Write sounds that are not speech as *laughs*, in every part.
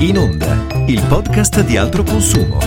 In Onda, il podcast di altro consumo.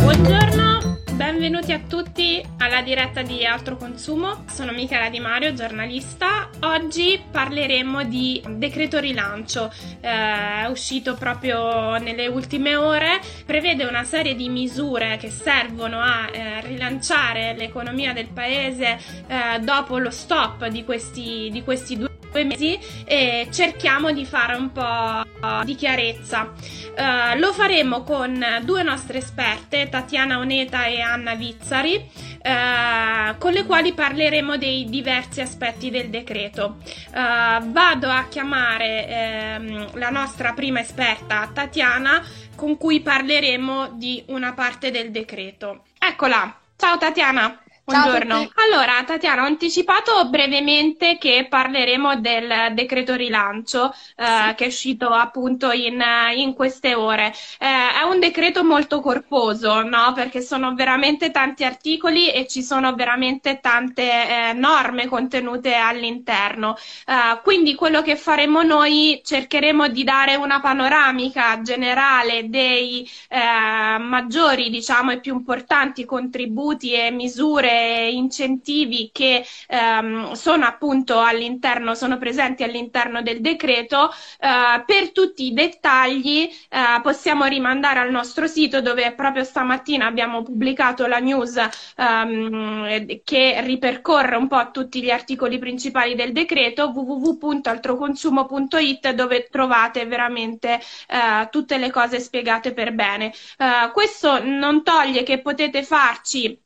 Buongiorno, benvenuti a tutti alla diretta di Altro Consumo. Sono Michela Di Mario, giornalista. Oggi parleremo di decreto rilancio. Eh, uscito proprio nelle ultime ore. Prevede una serie di misure che servono a eh, rilanciare l'economia del paese eh, dopo lo stop di questi, di questi due mesi e cerchiamo di fare un po' di chiarezza. Uh, lo faremo con due nostre esperte, Tatiana Oneta e Anna Vizzari, uh, con le quali parleremo dei diversi aspetti del decreto. Uh, vado a chiamare uh, la nostra prima esperta, Tatiana, con cui parleremo di una parte del decreto. Eccola, ciao Tatiana! Buongiorno. Allora, Tatiana, ho anticipato brevemente che parleremo del decreto rilancio eh, sì. che è uscito appunto in, in queste ore. Eh, è un decreto molto corposo, no? Perché sono veramente tanti articoli e ci sono veramente tante eh, norme contenute all'interno. Eh, quindi quello che faremo noi cercheremo di dare una panoramica generale dei eh, maggiori, diciamo, e più importanti contributi e misure incentivi che ehm, sono appunto all'interno, sono presenti all'interno del decreto. Eh, per tutti i dettagli eh, possiamo rimandare al nostro sito dove proprio stamattina abbiamo pubblicato la news ehm, che ripercorre un po' tutti gli articoli principali del decreto www.altroconsumo.it dove trovate veramente eh, tutte le cose spiegate per bene. Eh, questo non toglie che potete farci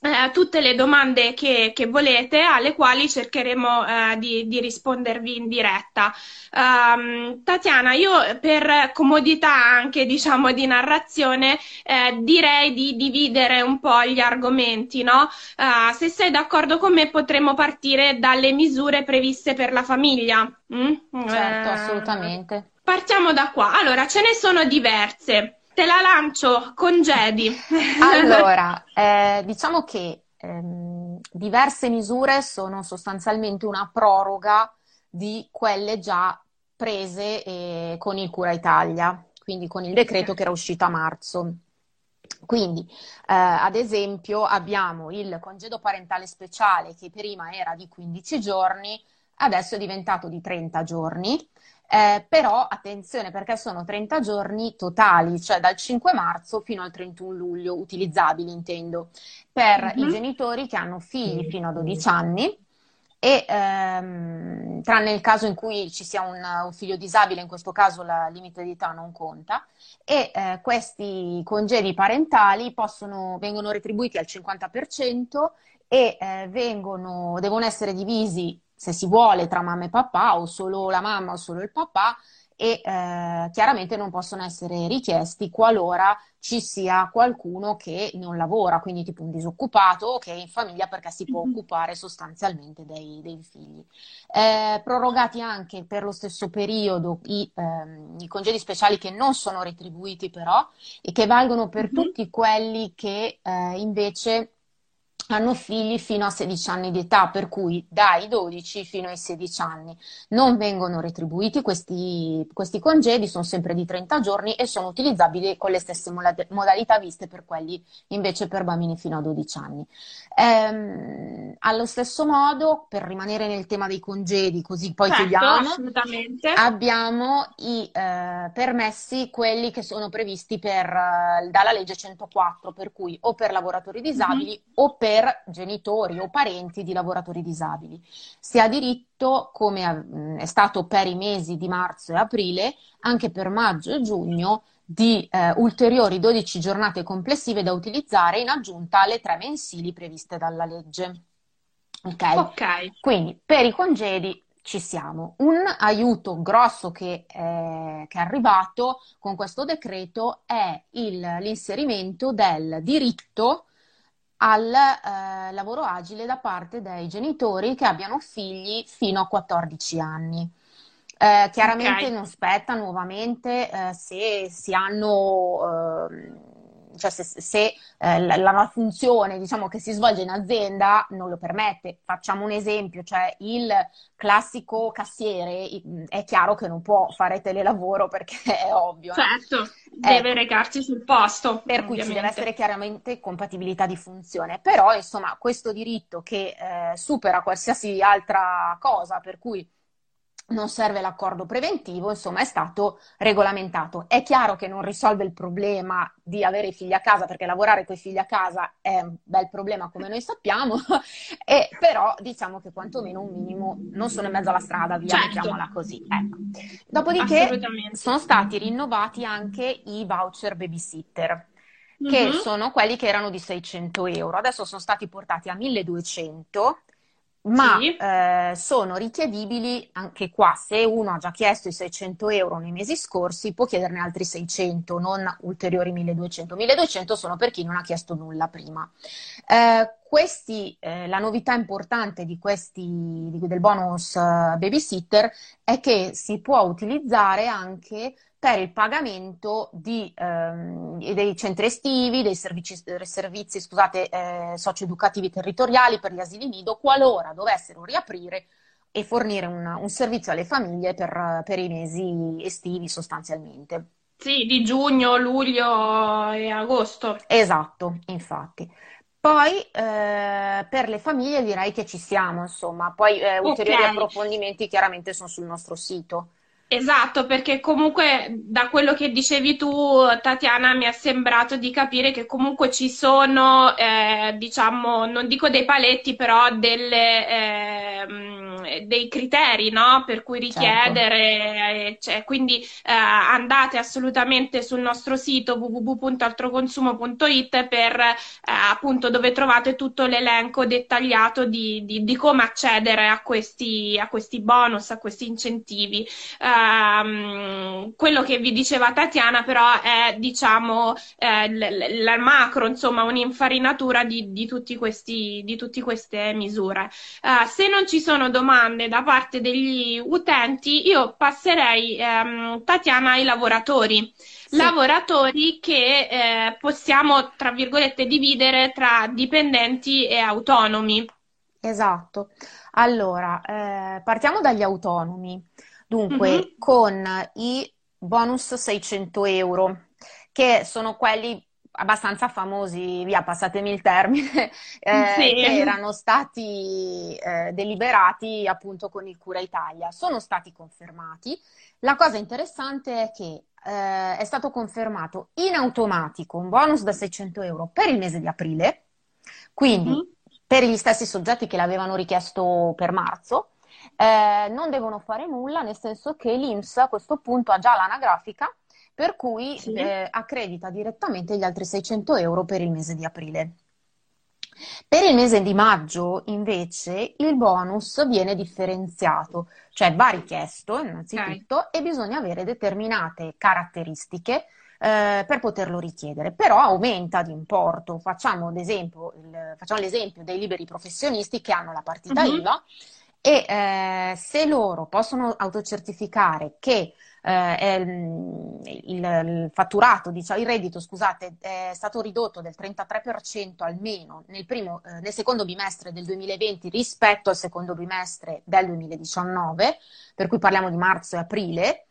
eh, tutte le domande che, che, volete, alle quali cercheremo eh, di, di, rispondervi in diretta. Um, Tatiana, io per comodità anche diciamo di narrazione eh, direi di dividere un po' gli argomenti, no? Uh, se sei d'accordo con me potremmo partire dalle misure previste per la famiglia. Mm? Certo, assolutamente. Partiamo da qua. Allora, ce ne sono diverse. Te la lancio, congedi. *laughs* Allora, eh, diciamo che ehm, diverse misure sono sostanzialmente una proroga di quelle già prese eh, con il Cura Italia, quindi con il decreto che era uscito a marzo. Quindi, eh, ad esempio, abbiamo il congedo parentale speciale che prima era di 15 giorni, adesso è diventato di 30 giorni. Eh, però attenzione perché sono 30 giorni totali, cioè dal 5 marzo fino al 31 luglio, utilizzabili intendo, per mm-hmm. i mhm. genitori che hanno figli fino a 12 anni e ehm, tranne il caso in cui ci sia un, un, figlio disabile, in questo caso la limite di età non conta, e eh, questi congedi parentali possono, vengono retribuiti al 50% e eh, vengono, devono essere divisi se si vuole, tra mamma e papà o solo la mamma o solo il papà e eh, chiaramente non possono essere richiesti qualora ci sia qualcuno che non lavora, quindi tipo un disoccupato o che è in famiglia perché si può mm-hmm. occupare sostanzialmente dei, dei figli. Eh, prorogati anche per lo stesso periodo i, ehm, i, congedi speciali che non sono retribuiti però e che valgono per mm-hmm. tutti quelli che eh, invece hanno figli fino a 16 anni di età, per cui dai 12 fino ai 16 anni. Non vengono retribuiti questi, questi congedi, sono sempre di 30 giorni e sono utilizzabili con le stesse modalità viste per quelli invece per bambini fino a 12 anni. Ehm, allo stesso modo, per rimanere nel tema dei congedi, così poi certo, chiudiamo, abbiamo i eh, permessi, quelli che sono previsti per, eh, dalla legge 104, per cui o per lavoratori disabili mm-hmm. o per per genitori o parenti di lavoratori disabili. Si ha diritto, come è stato per i mesi di marzo e aprile, anche per maggio e giugno, di eh, ulteriori 12 giornate complessive da utilizzare in aggiunta alle tre mensili previste dalla legge. Ok? Ok. Quindi per i congedi ci siamo. Un aiuto grosso che, eh, che è arrivato con questo decreto è il, l'inserimento del diritto al eh, lavoro agile da parte dei genitori che abbiano figli fino a 14 anni. Eh, chiaramente okay. non spetta nuovamente eh, se si hanno ehm, cioè se, se eh, la, la, funzione diciamo, che si svolge in azienda non lo permette. Facciamo un esempio, cioè il classico cassiere è chiaro che non può fare telelavoro perché *laughs* è ovvio. Certo, deve ecco. recarsi sul posto. Per ovviamente. cui ci deve essere chiaramente compatibilità di funzione, però insomma questo diritto che eh, supera qualsiasi altra cosa, per cui non serve l'accordo preventivo, insomma è stato regolamentato. È chiaro che non risolve il problema di avere i figli a casa, perché lavorare con i figli a casa è un bel problema come noi sappiamo, *laughs* e, però diciamo che quantomeno un minimo non sono in mezzo alla strada, via, certo. mettiamola così. Ecco. Dopodiché sono stati rinnovati anche i voucher babysitter. Che mm-hmm. sono quelli che erano di 600 euro, adesso sono stati portati a 1200 ma sì. eh, sono richiedibili anche qua. Se uno ha già chiesto i 600 euro nei mesi scorsi, può chiederne altri 600, non ulteriori 1200. 1200 sono per chi non ha chiesto nulla prima. Eh, questi, eh, la novità importante di questi, di, del bonus uh, babysitter è che si può utilizzare anche per il pagamento di, ehm, dei centri estivi, dei servizi, servizi scusate, eh, socioeducativi territoriali per gli asili nido, qualora dovessero riaprire e fornire un, un servizio alle famiglie per, per, i mesi estivi sostanzialmente. Sì, di giugno, luglio e agosto. Esatto, infatti. Poi eh, per le famiglie direi che ci siamo, insomma, poi eh, ulteriori okay. approfondimenti chiaramente sono sul nostro sito. Esatto, perché comunque da quello che dicevi tu, Tatiana, mi è sembrato di capire che comunque ci sono, eh, diciamo, non dico dei paletti, però delle, eh, dei criteri, no? Per cui certo. richiedere, certo. cioè, quindi eh, andate assolutamente sul nostro sito www.altroconsumo.it per eh, appunto dove trovate tutto l'elenco dettagliato di, di, di come accedere a questi, a questi bonus, a questi incentivi. Uh, Ehm, quello che vi diceva Tatiana però è diciamo eh, l- la macro, insomma un'infarinatura di, di, tutti questi, di tutte queste misure. Uh, se non ci sono domande da parte degli utenti, io passerei ehm, Tatiana ai lavoratori. Sì. lavoratori che eh, possiamo, tra virgolette, dividere tra dipendenti e autonomi. Esatto. Allora, eh, partiamo dagli autonomi. Dunque, mm-hmm. con i bonus 600 euro, che sono quelli abbastanza famosi, via, passatemi il termine, *laughs* eh, sì. che erano stati eh, deliberati appunto con il Cura Italia. Sono stati confermati. La cosa interessante è che eh, è stato confermato in automatico un bonus da 600 euro per il mese di aprile, quindi mm-hmm. per gli stessi soggetti che l'avevano richiesto per marzo, eh, non devono fare nulla, nel senso che l'INPS a questo punto ha già l'anagrafica, per cui sì. eh, accredita direttamente gli altri 600 euro per il mese di aprile. Per il mese di maggio, invece, il bonus viene differenziato, cioè va richiesto innanzitutto okay. e bisogna avere determinate caratteristiche eh, per poterlo richiedere, però aumenta di importo. Facciamo, il, facciamo l'esempio dei liberi professionisti che hanno la partita uh-huh. IVA e eh, se loro possono autocertificare che eh, il, il, fatturato, diciamo, il reddito, scusate, è stato ridotto del 33% almeno nel, primo, eh, nel secondo bimestre del 2020 rispetto al secondo bimestre del 2019, per cui parliamo di marzo e aprile,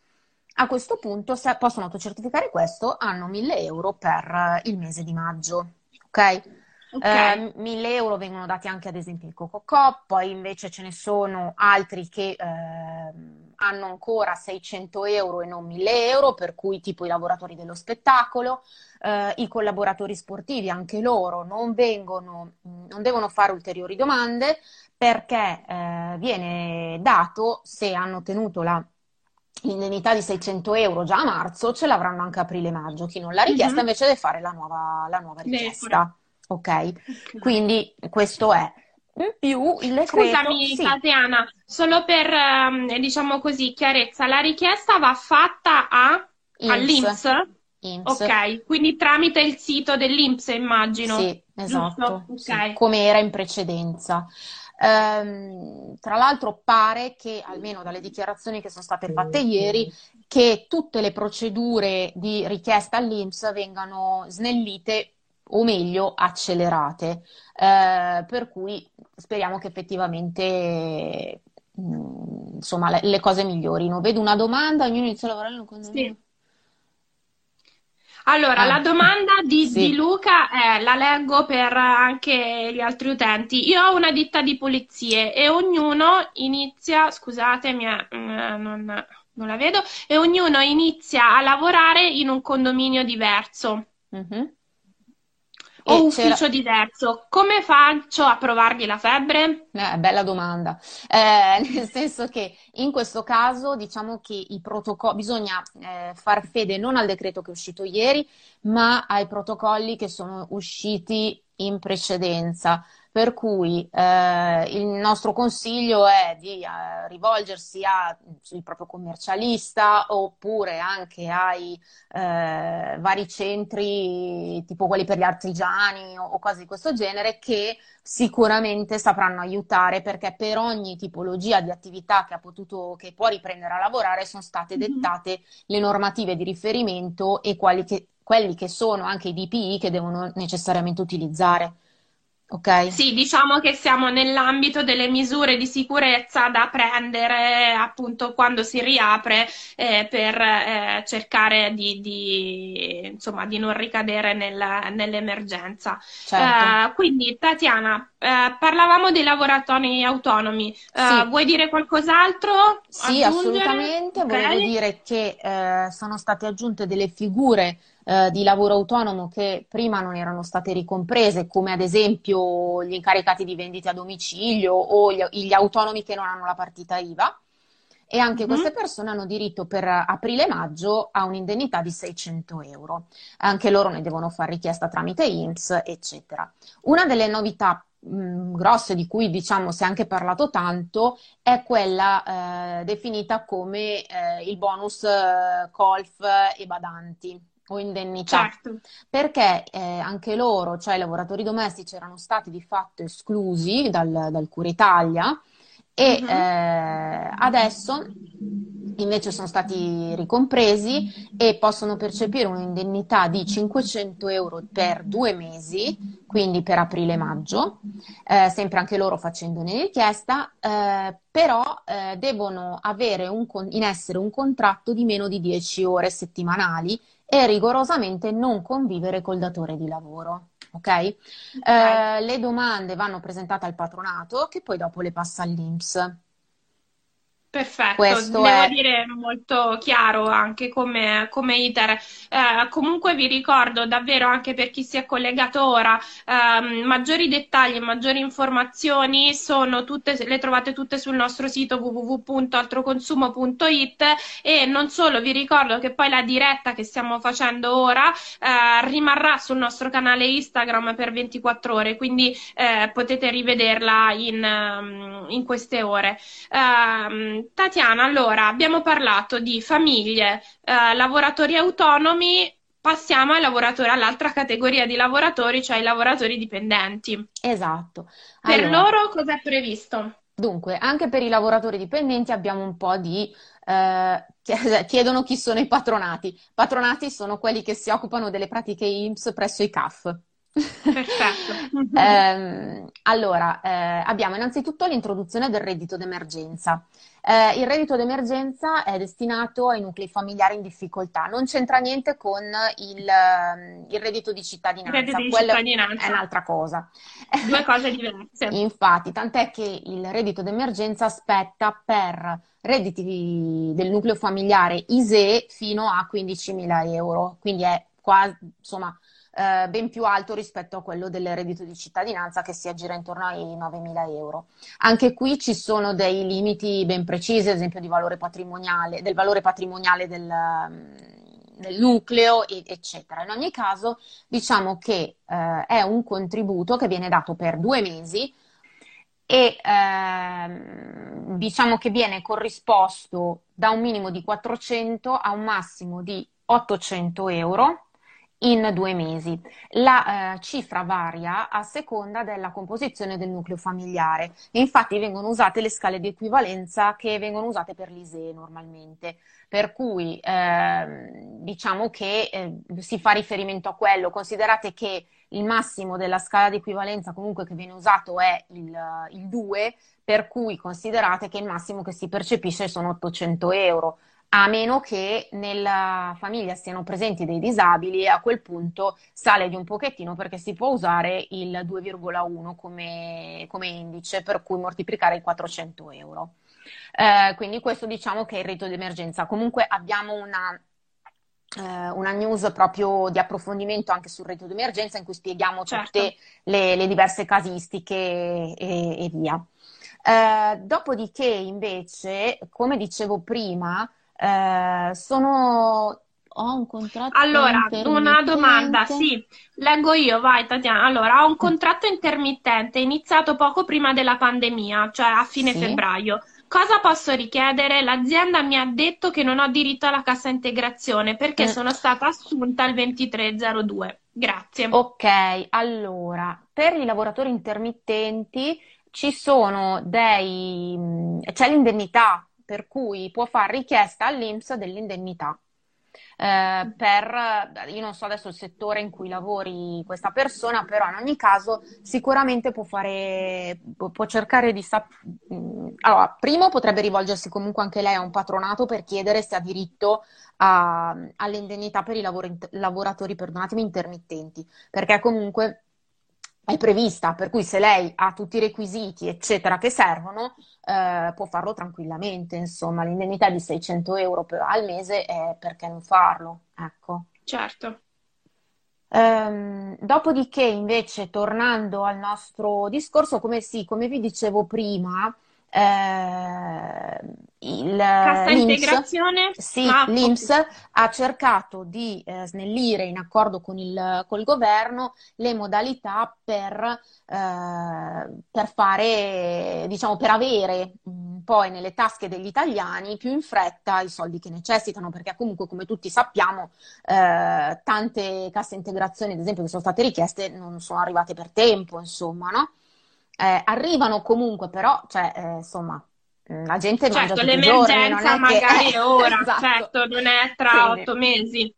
a questo punto, se possono autocertificare questo, hanno 1000 euro per il mese di maggio. Ok? Okay. Eh, 1000 euro vengono dati anche ad esempio il Cococò, poi invece ce ne sono altri che eh, hanno ancora 600 euro e non 1000 euro, per cui tipo i lavoratori dello spettacolo, eh, i collaboratori sportivi, anche loro non, vengono, non devono fare ulteriori domande perché eh, viene dato se hanno tenuto la l'indennità di 600 euro già a marzo, ce l'avranno anche aprile-maggio. Chi non l'ha richiesta mm-hmm. invece deve fare la nuova, la nuova richiesta. Ok? Quindi questo è. In più il decreto... Scusami sì. Tatiana, solo per, ehm, diciamo così, chiarezza, la richiesta va fatta a, INPS. all'Inps? INPS. Ok, quindi tramite il sito dell'Inps immagino. Sì, esatto, sì, okay. come era in precedenza. Um, tra l'altro pare che, almeno dalle dichiarazioni che sono state fatte ieri, che tutte le procedure di richiesta all'INPS vengano snellite o meglio accelerate, eh, per cui speriamo che effettivamente mh, insomma, le, le, cose migliorino. Vedo una domanda, ognuno inizia a lavorare in un condominio. Sì. Allora, ah. la domanda di, sì. di, Luca è, la leggo per anche gli altri utenti. Io ho una ditta di pulizie e ognuno inizia, scusatemi, eh, non, non, la vedo, e ognuno inizia a lavorare in un condominio diverso. Mm-hmm o ufficio diverso, come faccio a provargli la febbre? Eh, bella domanda, eh, *laughs* nel senso che in questo caso diciamo che i protocolli, bisogna eh, far fede non al decreto che è uscito ieri, ma ai protocolli che sono usciti in precedenza. Per cui eh, il nostro consiglio è di eh, rivolgersi al proprio commercialista oppure anche ai eh, vari centri, tipo quelli per gli artigiani o, o cose di questo genere, che sicuramente sapranno aiutare perché per ogni tipologia di attività che, ha potuto, che può riprendere a lavorare sono state mm-hmm. dettate le normative di riferimento e che, quelli che sono anche i DPI che devono necessariamente utilizzare. Ok. Sì, diciamo che siamo nell'ambito delle misure di sicurezza da prendere appunto quando si riapre eh, per eh, cercare di, di, insomma, di, non ricadere nel, nell'emergenza. Certo. Uh, quindi Tatiana, uh, parlavamo dei lavoratori autonomi, uh, sì. vuoi dire qualcos'altro? Sì, aggiungere? assolutamente. Okay. Volevo dire che sono state aggiunte delle figure eh, di lavoro autonomo che prima non erano state ricomprese, come ad esempio gli incaricati di vendita a domicilio o gli, gli autonomi che non hanno la partita IVA. E anche mm-hmm. queste persone hanno diritto per aprile e maggio a un'indennità di 600 euro. Anche loro ne devono fare richiesta tramite INPS, eccetera. Una delle novità mh, grosse di cui diciamo si è anche parlato tanto è quella eh, definita come eh, il bonus eh, colf e badanti o indennità, certo. perché eh, anche loro, cioè i lavoratori domestici, erano stati di fatto esclusi dal, dal Cura Italia e uh-huh. eh, adesso invece sono stati ricompresi e possono percepire un'indennità di 500 euro per due mesi, quindi per aprile e maggio, eh, sempre anche loro facendone richiesta, eh, però eh, devono avere un, in essere un contratto di meno di 10 ore settimanali e rigorosamente non convivere col datore di lavoro. Okay? okay. Eh, le domande vanno presentate al patronato che poi dopo le passa all'INPS. Perfetto, Questo devo è... dire molto chiaro anche come, come iter. Eh, comunque vi ricordo davvero anche per chi si è collegato ora, eh, maggiori dettagli, maggiori informazioni sono tutte, le trovate tutte sul nostro sito www.altroconsumo.it e non solo, vi ricordo che poi la diretta che stiamo facendo ora eh, rimarrà sul nostro canale Instagram per 24 ore, quindi eh, potete rivederla in, ehm, in queste ore. Tatiana, allora abbiamo parlato di famiglie, eh, lavoratori autonomi, passiamo all'altra categoria di lavoratori, cioè i lavoratori dipendenti. Esatto. Per allora, loro cosa è previsto? Dunque, anche per i lavoratori dipendenti abbiamo un po' di... Eh, *laughs* chiedono chi sono i patronati. Patronati sono quelli che si occupano delle pratiche IMSS presso i CAF. Perfetto. *laughs* eh, allora, eh, abbiamo innanzitutto l'introduzione del reddito d'emergenza. Eh, il reddito d'emergenza è destinato ai nuclei familiari in difficoltà, non c'entra niente con il, ehm, il reddito di cittadinanza, il reddito di cittadinanza è un'altra cosa. Due *laughs* cose diverse. Infatti, tant'è che il reddito d'emergenza aspetta per redditi del nucleo familiare ISE fino a 15.000 euro, quindi è quasi, insomma, eh, ben più alto rispetto a quello del reddito di cittadinanza che si aggira intorno ai 9.000 euro. Anche qui ci sono dei limiti ben precisi, ad esempio valore del valore patrimoniale del, del nucleo, eccetera. In ogni caso, diciamo che eh, è un contributo che viene dato per due mesi e eh, diciamo che viene corrisposto da un minimo di 400 a un massimo di 800 euro in due mesi. La eh, cifra varia a seconda della composizione del nucleo familiare infatti vengono usate le scale di equivalenza che vengono usate per l'ISEE normalmente, per cui eh, diciamo che eh, si fa riferimento a quello. Considerate che il massimo della scala di equivalenza comunque che viene usato è il, il 2, per cui considerate che il massimo che si percepisce sono 800 euro a meno che nella famiglia siano presenti dei disabili e a quel punto sale di un pochettino perché si può usare il 2,1 come, come indice per cui moltiplicare i 400 euro. Eh, quindi questo diciamo che è il rito di emergenza. Comunque abbiamo una, eh, una news proprio di approfondimento anche sul reddito d'emergenza in cui spieghiamo certo. tutte le, le, diverse casistiche e, e via. Eh, dopodiché, invece, come dicevo prima, eh, sono ho un contratto Allora, una domanda, sì, leggo io, vai Tatiana. Allora, ho un contratto intermittente iniziato poco prima della pandemia, cioè a fine sì. febbraio. Cosa posso richiedere? L'azienda mi ha detto che non ho diritto alla cassa integrazione perché mm. sono stata assunta il 2302. Grazie. Ok, allora, per i lavoratori intermittenti ci sono dei... Mm, c'è l'indennità per cui può fare richiesta all'Inps dell'indennità. Eh, per, io non so adesso il settore in cui lavori questa persona, però in ogni caso sicuramente può fare, può cercare di sapere. Mm, allora, primo potrebbe rivolgersi comunque anche lei a un patronato per chiedere se ha diritto a, all'indennità per i lavori, lavoratori, perdonatemi, intermittenti, perché comunque è prevista, per cui se lei ha tutti i requisiti, eccetera, che servono, eh, può farlo tranquillamente. Insomma, l'indennità di 600 euro per, al mese è perché non farlo, ecco. Certo. Ehm, dopodiché, invece, tornando al nostro discorso, come, sì, come vi dicevo prima, eh, il, Cassa integrazione? Sì, ah, l'INPS okay. ha cercato di eh, snellire in accordo con il, col governo le modalità per, eh, per fare, diciamo, per avere mh, mm, poi nelle tasche degli italiani più in fretta i soldi che necessitano, perché comunque, come tutti sappiamo, eh, tante casse integrazioni, ad esempio, che sono state richieste non sono arrivate per tempo, insomma, no? Eh, arrivano comunque, però, cioè, eh, insomma, mm, la gente certo, mangia l'emergenza giorni, magari è *laughs* ora, esatto. certo, non è tra Quindi, otto mesi.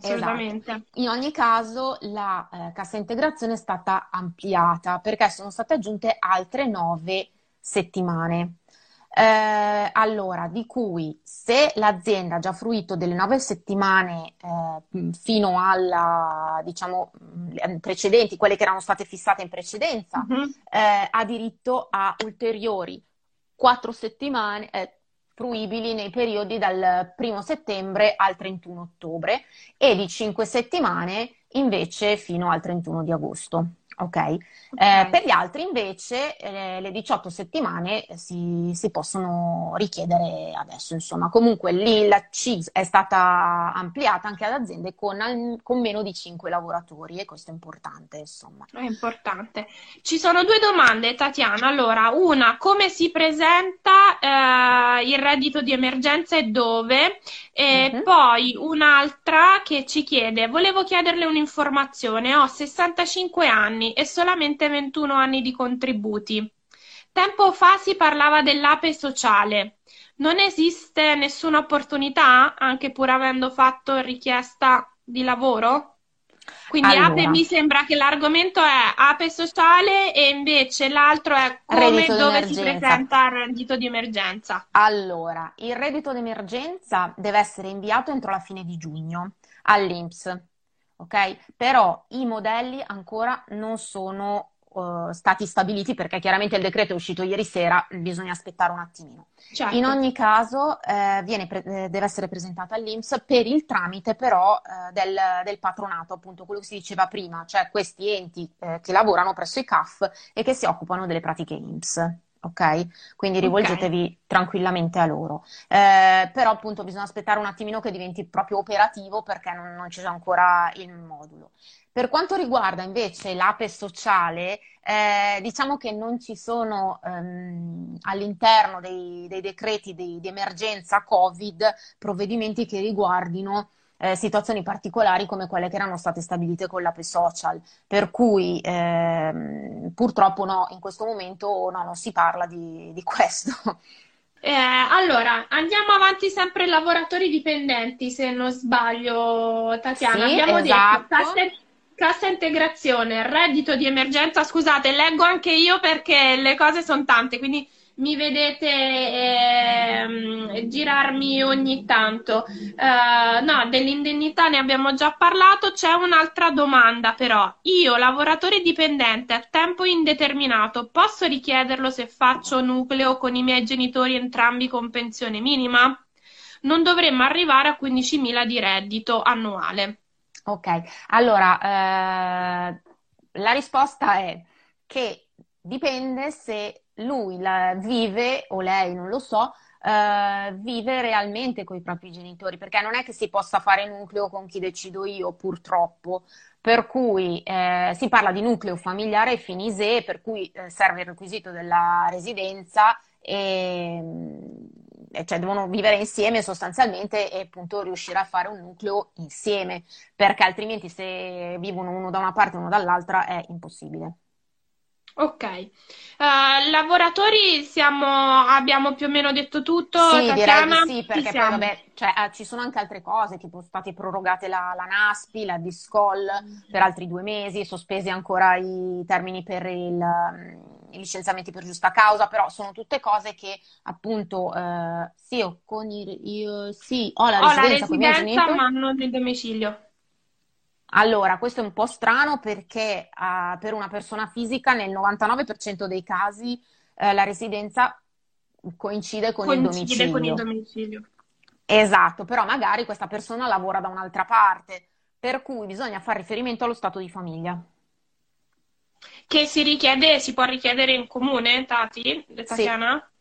Assolutamente. Esatto. In ogni caso, la eh, cassa integrazione è stata ampliata perché sono state aggiunte altre nove settimane. Eh, allora, di cui se l'azienda ha già fruito delle nove settimane eh, fino alla, diciamo, precedenti, quelle che erano state fissate in precedenza, uh-huh. eh, ha diritto a ulteriori quattro settimane eh, fruibili nei periodi dal 1 settembre al 31 ottobre e di cinque settimane invece fino al 31 di agosto. Ok, okay. Eh, per gli altri invece eh, le 18 settimane si, si, possono richiedere adesso, insomma, comunque lì la CIS è stata ampliata anche ad aziende con, con, meno di 5 lavoratori e questo è importante, insomma. È importante. Ci sono due domande, Tatiana. Allora, una, come si presenta eh, il reddito di emergenza e dove? E uh-huh. poi un'altra che ci chiede, volevo chiederle un'informazione, ho 65 anni e solamente 21 anni di contributi. Tempo fa si parlava dell'ape sociale. Non esiste nessuna opportunità, anche pur avendo fatto richiesta di lavoro? Quindi allora. APE mi sembra che l'argomento è APE sociale e invece l'altro è come dove si presenta il reddito di emergenza. Allora, il reddito di emergenza deve essere inviato entro la fine di giugno all'INPS, ok? Però i modelli ancora non sono uh, stati stabiliti perché chiaramente il decreto è uscito ieri sera, bisogna aspettare un attimino. Certo. In ogni caso eh, pre- eh, deve essere presentato all'Inps per il tramite però eh, del, del, patronato, appunto quello che si diceva prima, cioè questi enti eh, che lavorano presso i CAF e che si occupano delle pratiche INPS ok? Quindi rivolgetevi okay. tranquillamente a loro. Eh, però appunto bisogna aspettare un attimino che diventi proprio operativo perché non, non c'è ancora il modulo. Per quanto riguarda invece l'APE sociale, eh, diciamo che non ci sono ehm, all'interno dei, dei decreti di, di, emergenza Covid provvedimenti che riguardino eh, situazioni particolari come quelle che erano state stabilite con l'APE social, per cui ehm, purtroppo no, in questo momento no, non si parla di, di questo. *laughs* Eh, allora, andiamo avanti sempre lavoratori dipendenti, se non sbaglio, Tatiana. Sì, Abbiamo esatto. detto cassa, cassa integrazione, reddito di emergenza. Scusate, leggo anche io perché le cose sono tante, quindi mi vedete eh, girarmi ogni tanto. Eh, no, dell'indennità ne abbiamo già parlato. C'è un'altra domanda, però. Io, lavoratore dipendente a tempo indeterminato, posso richiederlo se faccio nucleo con i miei genitori entrambi con pensione minima? Non dovremmo arrivare a 15.000 di reddito annuale. Ok, allora eh, la risposta è che dipende se lui la vive o lei, non lo so, eh, vive realmente con i propri genitori, perché non è che si possa fare nucleo con chi decido io, purtroppo. Per cui eh, si parla di nucleo familiare e finise, per cui eh, serve il requisito della residenza e, cioè devono vivere insieme sostanzialmente e appunto riuscire a fare un nucleo insieme, perché altrimenti se vivono uno da una parte e uno dall'altra è impossibile. Ok, uh, lavoratori siamo, abbiamo più o meno detto tutto, Sì, Tatiana, direi di sì, perché poi vabbè, cioè, eh, ci sono anche altre cose, tipo state prorogate la, la NASPI, la Discol per altri due mesi, sospesi ancora i termini per il, um, i licenziamenti per giusta causa, però sono tutte cose che appunto eh, sì, ho, con i, io, sì, ho la Ho la residenza miei residenza ma non il domicilio. Allora, questo è un po' strano perché ah, per una persona fisica nel 99% dei casi eh, la residenza coincide con il Coincide con il domicilio. domicilio. Esatto, però magari questa persona lavora da un'altra parte, per cui bisogna fare riferimento allo stato di famiglia. Che si richiede, si può richiedere in comune, Tati? Sì, Tatiana? sì.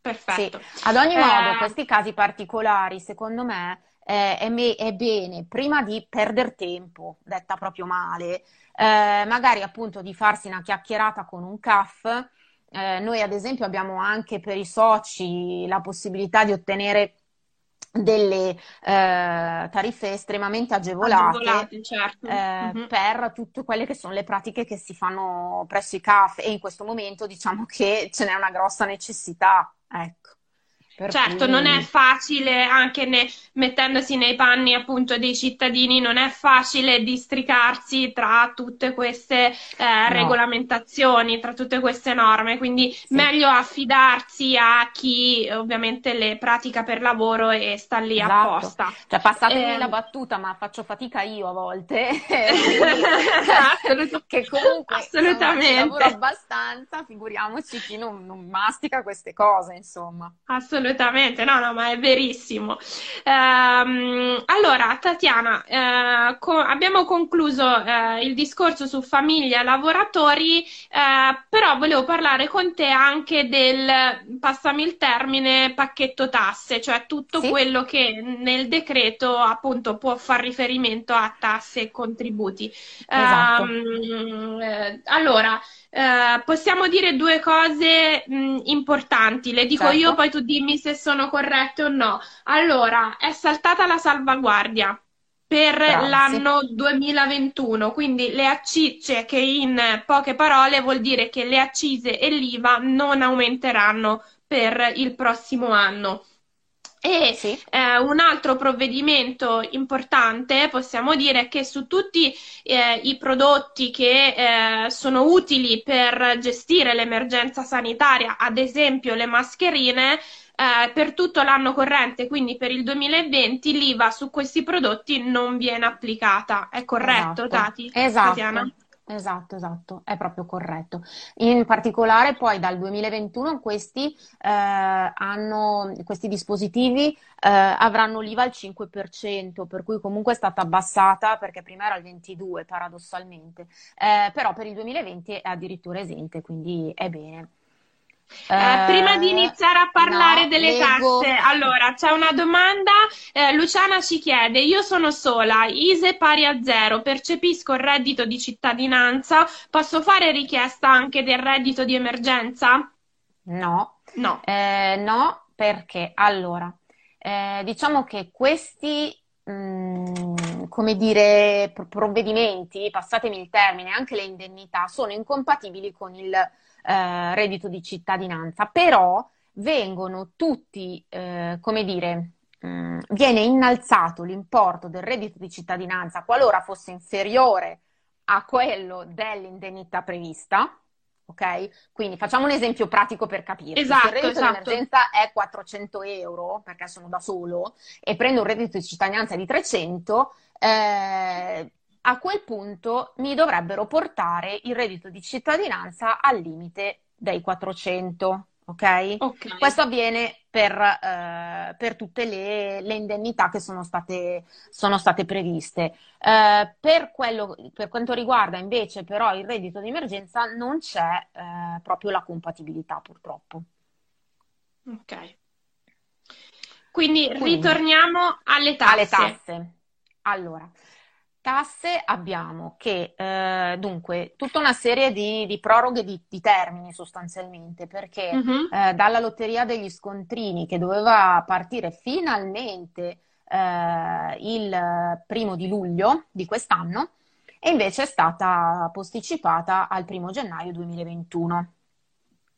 Perfetto. Ad ogni modo, Eh, questi casi particolari, secondo me, eh, è, me- è bene, prima di perdere tempo, detta proprio male, eh, magari appunto di farsi una chiacchierata con un CAF. Eh, noi, ad esempio, abbiamo anche per i soci la possibilità di ottenere delle eh, tariffe estremamente agevolate agevolati, certo. eh, Mhm. per tutte quelle che sono le pratiche che si fanno presso i CAF e in questo momento diciamo che ce n'è una grossa necessità, ecco. Per Certo, non è cui facile, anche ne- mettendosi nei panni appunto dei cittadini, non è facile districarsi tra tutte queste eh, no, regolamentazioni, tra tutte queste norme, quindi sì, meglio affidarsi a chi ovviamente le pratica per lavoro e sta lì esatto. apposta. Cioè, passatemi la Eh, battuta, ma faccio fatica io a volte, *laughs* *laughs* assolut- che comunque insomma ci lavoro assolutamente. abbastanza, figuriamoci chi non, non mastica queste cose, insomma. Assolutamente, no, no, ma è verissimo. Ehm, allora, Tatiana, eh, co- abbiamo concluso eh, il discorso su famiglia e lavoratori, eh, però volevo parlare con te anche del, passami il termine, pacchetto tasse, cioè tutto Sì? quello che nel decreto appunto può far riferimento a tasse e contributi. Esatto. Ehm, eh, allora. Eh, possiamo dire due cose mh, importanti, le dico io, Certo. poi tu dimmi se sono corrette o no. Allora, è saltata la salvaguardia per sì. l'anno 2021, quindi le accise, che in poche parole vuol dire che le accise e l'IVA non aumenteranno per il prossimo anno. E Sì? eh, un altro provvedimento importante, possiamo dire, è che su tutti eh, i prodotti che eh, sono utili per gestire l'emergenza sanitaria, ad esempio le mascherine, eh, per tutto l'anno corrente, quindi per il 2020, l'IVA su questi prodotti non viene applicata. È corretto, Esatto, Tati? esatto, Tatiana? Esatto, esatto, è proprio corretto. In particolare poi dal 2021 questi, eh, hanno, questi dispositivi eh, avranno l'IVA al 5%, per cui comunque è stata abbassata perché prima era il 22% paradossalmente, Eh, però per il 2020 è addirittura esente, quindi è bene. Eh, prima di Eh, iniziare a parlare no, delle leggo. tasse, allora c'è una domanda. eh, Luciana ci chiede: Io sono sola, ISE pari a zero, percepisco il reddito di cittadinanza, posso fare richiesta anche del reddito di emergenza? No. No. Eh, no, perché allora, eh, diciamo che questi mm, come dire, provvedimenti, passatemi il termine, anche le indennità, sono incompatibili con il eh, reddito di cittadinanza, però vengono tutti, eh, come dire, mh, mm, viene innalzato l'importo del reddito di cittadinanza qualora fosse inferiore a quello dell'indennità prevista, ok? Quindi facciamo un esempio pratico per capire. Esatto, Se il reddito esatto. di emergenza è 400 euro, perché sono da solo, e prendo un reddito di cittadinanza di 300, eh, a quel punto mi dovrebbero portare il reddito di cittadinanza al limite dei 400. Okay? ok? Questo avviene per, eh, per tutte le, le, indennità che sono state, sono state previste. Eh, per, quello, per, quanto riguarda invece però il reddito di emergenza non c'è eh, proprio la compatibilità purtroppo. Ok. Quindi, Quindi ritorniamo alle tasse. Alle tasse. Allora, tasse abbiamo che, eh, dunque, tutta una serie di, di proroghe di, di, termini sostanzialmente, perché uh-huh. eh, dalla lotteria degli scontrini che doveva partire finalmente eh, il primo di luglio di quest'anno e invece è stata posticipata al primo gennaio 2021.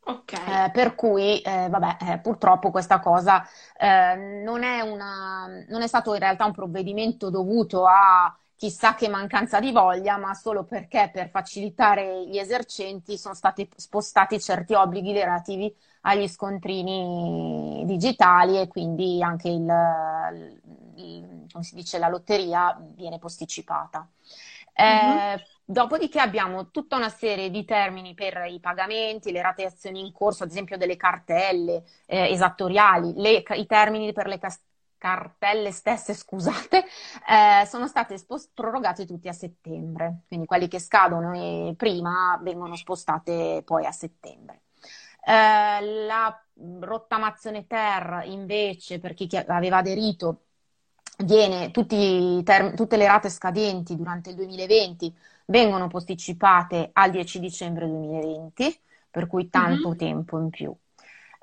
Okay. Eh, per cui, eh, vabbè, eh, purtroppo questa cosa eh, non è, una, non è stato in realtà un provvedimento dovuto a chissà che mancanza di voglia, ma solo perché per facilitare gli esercenti sono stati spostati certi obblighi relativi agli scontrini digitali e quindi anche il, il come si dice, la lotteria viene posticipata. Mm-hmm. Eh, dopodiché abbiamo tutta una serie di termini per i pagamenti, le rateazioni in corso, ad esempio delle cartelle eh, esattoriali, le, i termini per le, cartelle stesse, scusate, eh, sono state spost- prorogate tutti a settembre, quindi quelli che scadono prima vengono spostate poi a settembre. Eh, la rottamazione ter invece per chi aveva aderito viene term- tutte le rate scadenti durante il 2020 vengono posticipate al 10 dicembre 2020 per cui tanto mm-hmm. tempo in più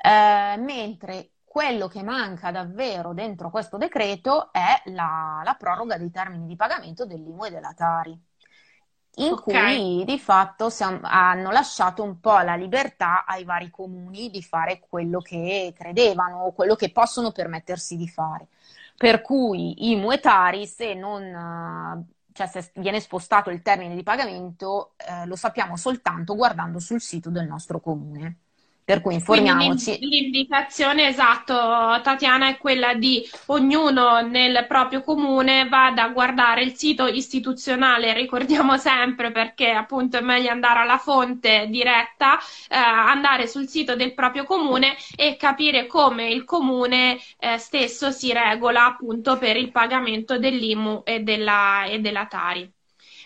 eh, mentre quello che manca davvero dentro questo decreto è la, la proroga dei termini di pagamento dell'IMU e della Tari, in okay. cui di fatto siamo, hanno lasciato un po' la libertà ai vari comuni di fare quello che credevano o quello che possono permettersi di fare. Per cui IMU e Tari, se non cioè se viene spostato il termine di pagamento, eh, lo sappiamo soltanto guardando sul sito del nostro comune. Per cui informiamoci. Quindi l'indicazione esatto, Tatiana, è quella di ognuno nel proprio comune vada a guardare il sito istituzionale, ricordiamo *laughs* sempre perché appunto è meglio andare alla fonte diretta, eh, andare sul sito del proprio comune e capire come il comune eh, stesso si regola appunto per il pagamento dell'IMU e della, e della Tari.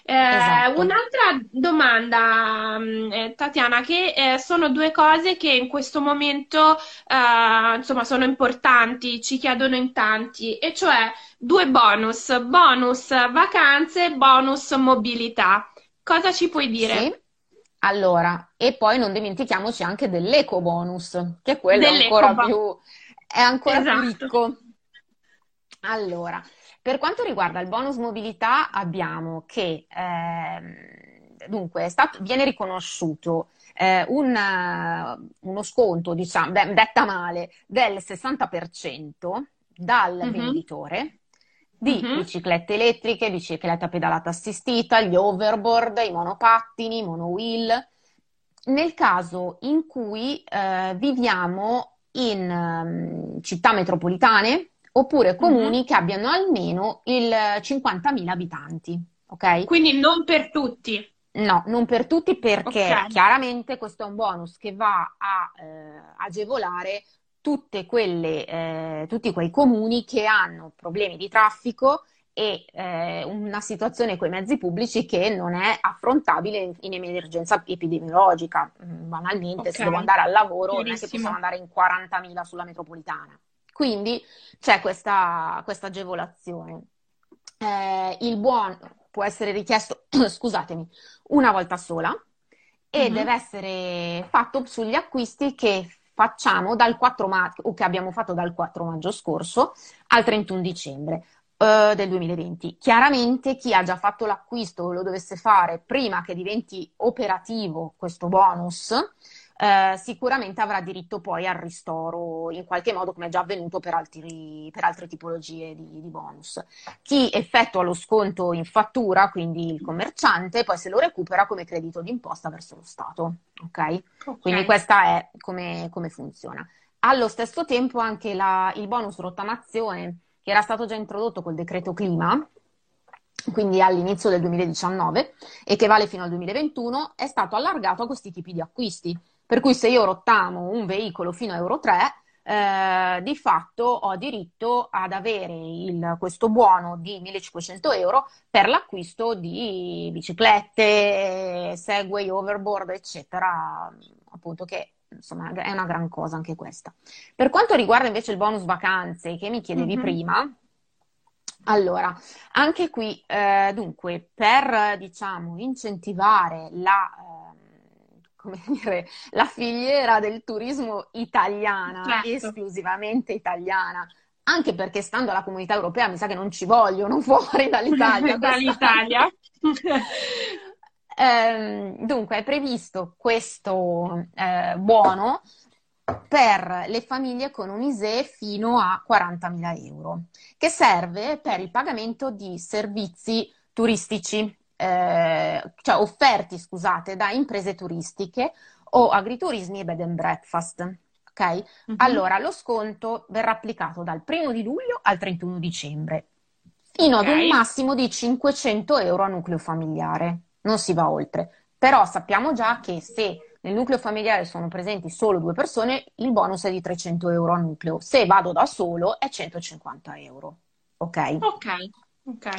Eh, esatto. Un'altra domanda, mm, eh, Tatiana, che eh, sono due cose che in questo momento eh, insomma sono importanti, ci chiedono in tanti, e cioè due bonus, bonus vacanze bonus mobilità. Cosa ci puoi dire? Sì. Allora, e poi non dimentichiamoci anche dell'eco bonus, che quello è ancora più, è ancora esatto. più ricco. Allora, per quanto riguarda il bonus mobilità, abbiamo che eh, dunque stato, viene riconosciuto eh, un, uno sconto, diciamo, beh, detta male, del 60% dal mm-hmm. venditore di mm-hmm. biciclette elettriche, bicicletta pedalata assistita, gli overboard, i monopattini, i monowheel. Nel caso in cui eh, viviamo in um, città metropolitane, oppure comuni mm-hmm. che abbiano almeno il 50.000 abitanti. Ok? Quindi non per tutti. No, non per tutti perché okay. chiaramente questo è un bonus che va a eh, agevolare quelle, eh, tutti quei comuni che hanno problemi di traffico e eh, una situazione con i mezzi pubblici che non è affrontabile in, emergenza epidemiologica. Mm, banalmente, okay. se devo andare al lavoro, non è che possiamo andare in 40.000 sulla metropolitana. Quindi c'è questa, questa agevolazione. Eh, il buono può essere richiesto, *clears throat* scusatemi, una volta sola e mm-hmm. deve essere fatto sugli acquisti che facciamo dal 4 maggio o che abbiamo fatto dal 4 maggio scorso al 31 dicembre. uh, del 2020. Chiaramente chi ha già fatto l'acquisto o lo dovesse fare prima che diventi operativo questo bonus, eh, sicuramente avrà diritto poi al ristoro in qualche modo come è già avvenuto per, altri, per altre tipologie di, di, bonus. Chi effettua lo sconto in fattura, quindi il commerciante, poi se lo recupera come credito d'imposta verso lo Stato. Ok? okay. Quindi questa è come, come, funziona. Allo stesso tempo anche la, il bonus rottamazione che era stato già introdotto col decreto clima, quindi all'inizio del 2019 e che vale fino al 2021, è stato allargato a questi tipi di acquisti. Per cui se io rottamo un veicolo fino a Euro 3, eh, di fatto ho diritto ad avere il, questo buono di 1500 euro per l'acquisto di biciclette, Segway, overboard, eccetera, appunto che insomma è una gran cosa anche questa. Per quanto riguarda invece il bonus vacanze che mi chiedevi mm-hmm. prima, allora, anche qui, eh, dunque, per diciamo incentivare la come *laughs* dire, la filiera del turismo italiana, certo. esclusivamente italiana, anche perché stando alla comunità europea mi sa che non ci vogliono *laughs* fuori dall'Italia. *laughs* dall'Italia. eh, dunque è previsto questo eh, buono per le famiglie con un ISE fino a 40.000 euro, che serve per il pagamento di servizi turistici eh, cioè offerti, scusate, da imprese turistiche o agriturismi e bed and breakfast. Ok? Mm-hmm. Allora, lo sconto verrà applicato dal 1 di luglio al 31 dicembre, fino okay. ad un massimo di 500 euro a nucleo familiare. Non si va oltre. Però sappiamo già che se nel nucleo familiare sono presenti solo due persone, il bonus è di 300 euro a nucleo. Se vado da solo è 150 euro. Ok? Ok, ok.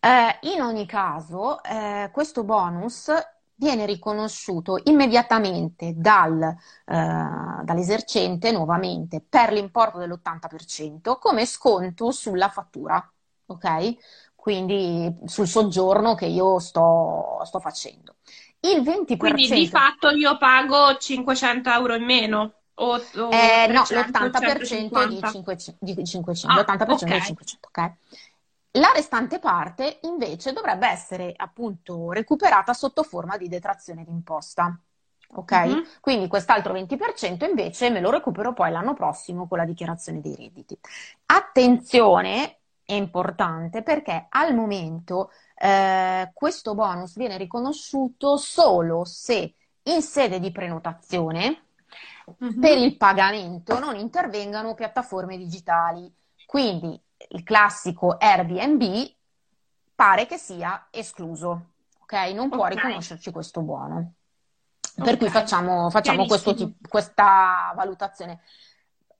Eh, in ogni caso, eh, questo bonus viene riconosciuto immediatamente dal, eh, dall'esercente nuovamente per l'importo dell'80% come sconto sulla fattura, ok? Quindi sul soggiorno che io sto, sto facendo. Il 20%... Quindi di fatto io pago 500 euro in meno? O, o eh, 300, no, l'80% 150. di 500, di 500 ah, l'80% okay. di 500, ok? La restante parte invece dovrebbe essere appunto recuperata sotto forma di detrazione d'imposta. Ok? Mm-hmm. Quindi quest'altro 20% invece me lo recupero poi l'anno prossimo con la dichiarazione dei redditi. Attenzione, è importante perché al momento eh, questo bonus viene riconosciuto solo se in sede di prenotazione mm-hmm. per il pagamento non intervengano piattaforme digitali. Quindi il classico Airbnb pare che sia escluso, ok? Non può okay. riconoscerci questo buono. Per okay. cui facciamo, facciamo tipo, questa valutazione.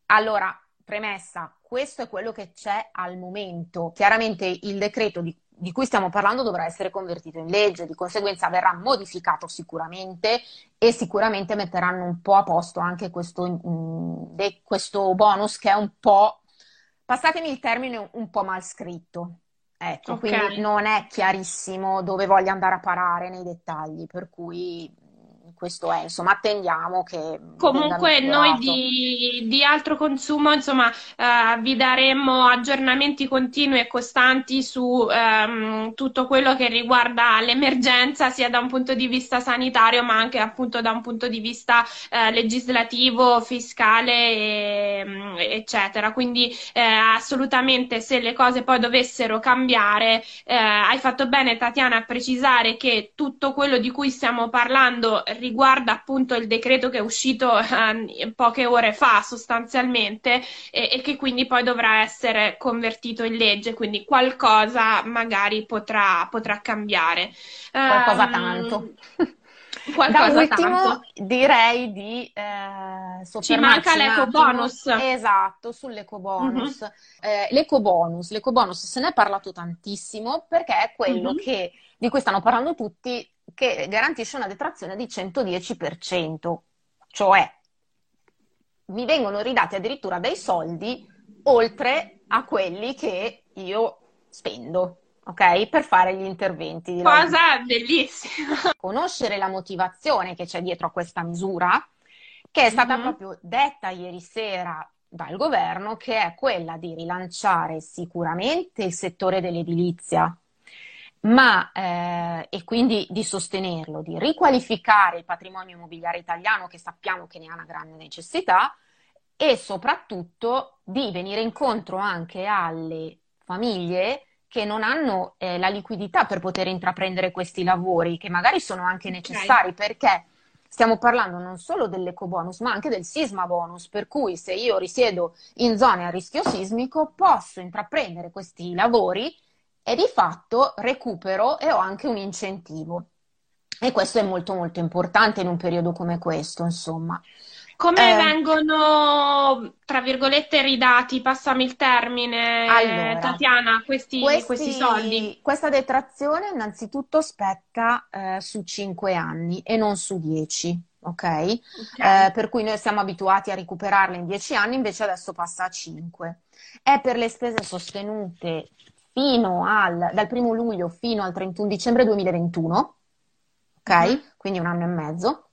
Allora, premessa, questo è quello che c'è al momento. Chiaramente il decreto di, di, cui stiamo parlando dovrà essere convertito in legge, di conseguenza verrà modificato sicuramente e sicuramente metteranno un po' a posto anche questo, mh, de, questo bonus che è un po' passatemi il termine un po' mal scritto. Ecco, okay. quindi non è chiarissimo dove voglia andare a parare nei dettagli, per cui questo è, insomma, attendiamo che... Comunque noi di, di, altro consumo, insomma, eh, vi daremo aggiornamenti continui e costanti su ehm, tutto quello che riguarda l'emergenza, sia da un punto di vista sanitario, ma anche appunto da un punto di vista eh, legislativo, fiscale, e, mm, eccetera. Quindi eh, assolutamente se le cose poi dovessero cambiare, eh, hai fatto bene Tatiana a precisare che tutto quello di cui stiamo parlando riguarda appunto il decreto che è uscito eh, poche ore fa sostanzialmente e, e, che quindi poi dovrà essere convertito in legge, quindi qualcosa magari potrà, potrà cambiare. Qualcosa um, tanto. *laughs* Qualcosa da ultimo tanto. direi di eh, Ci manca l'eco bonus. Esatto, sull'eco bonus. Mm-hmm. Eh, l'eco bonus, l'eco bonus se ne è parlato tantissimo perché è quello mm-hmm. che, di cui stanno parlando tutti che garantisce una detrazione di 110%, cioè mi vengono ridati addirittura dei soldi oltre a quelli che io spendo. Ok? Per fare gli interventi. Cosa bellissima! Conoscere la motivazione che c'è dietro a questa misura, che è stata mm-hmm. proprio detta ieri sera dal governo, che è quella di rilanciare sicuramente il settore dell'edilizia, ma eh, e quindi di sostenerlo, di riqualificare il patrimonio immobiliare italiano che sappiamo che ne ha una grande necessità e soprattutto di venire incontro anche alle famiglie che non hanno eh, la liquidità per poter intraprendere questi lavori, che magari sono anche necessari okay. perché stiamo parlando non solo dell'eco bonus, ma anche del sisma bonus, per cui se io risiedo in zone a rischio sismico posso intraprendere questi lavori e di fatto recupero e ho anche un incentivo. E questo è molto molto importante in un periodo come questo, insomma. Come eh, vengono, tra virgolette, ridati, passami il termine, allora, Tatiana, questi, questi, questi, soldi? Questa detrazione innanzitutto spetta eh, su 5 anni e non su 10. Okay? ok? Eh, per cui noi siamo abituati a recuperarle in 10 anni, invece adesso passa a 5. È per le spese sostenute fino al, dal 1 luglio fino al 31 dicembre 2021, ok? Mm-hmm. Quindi un anno e mezzo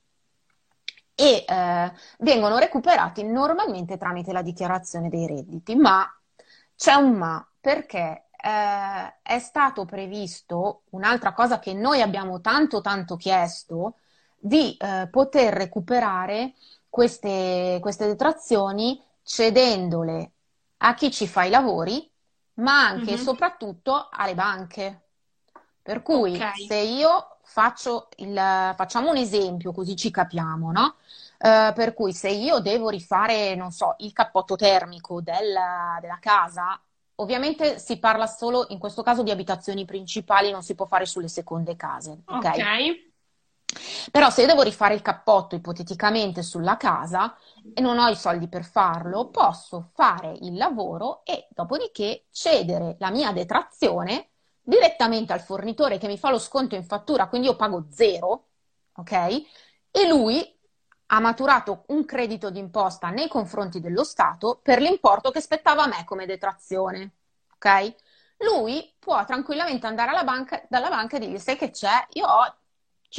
e eh, vengono recuperati normalmente tramite la dichiarazione dei redditi, ma c'è un ma perché eh, è stato previsto un'altra cosa che noi abbiamo tanto tanto chiesto di eh, poter recuperare queste, queste detrazioni cedendole a chi ci fa i lavori, ma anche mm-hmm. e soprattutto alle banche. Per cui okay. se io faccio il, facciamo un esempio così ci capiamo, no? Uh, per cui se io devo rifare, non so, il cappotto termico della, della casa, ovviamente si parla solo in questo caso di abitazioni principali, non si può fare sulle seconde case. Ok. okay. Però se io devo rifare il cappotto ipoteticamente sulla casa e non ho i soldi per farlo, posso fare il lavoro e dopodiché cedere la mia detrazione direttamente al fornitore che mi fa lo sconto in fattura, quindi io pago zero, ok? E lui ha maturato un credito d'imposta nei confronti dello Stato per l'importo che spettava a me come detrazione. Ok? Lui può tranquillamente andare banca, dalla banca e dirgli: Sai che c'è? Io ho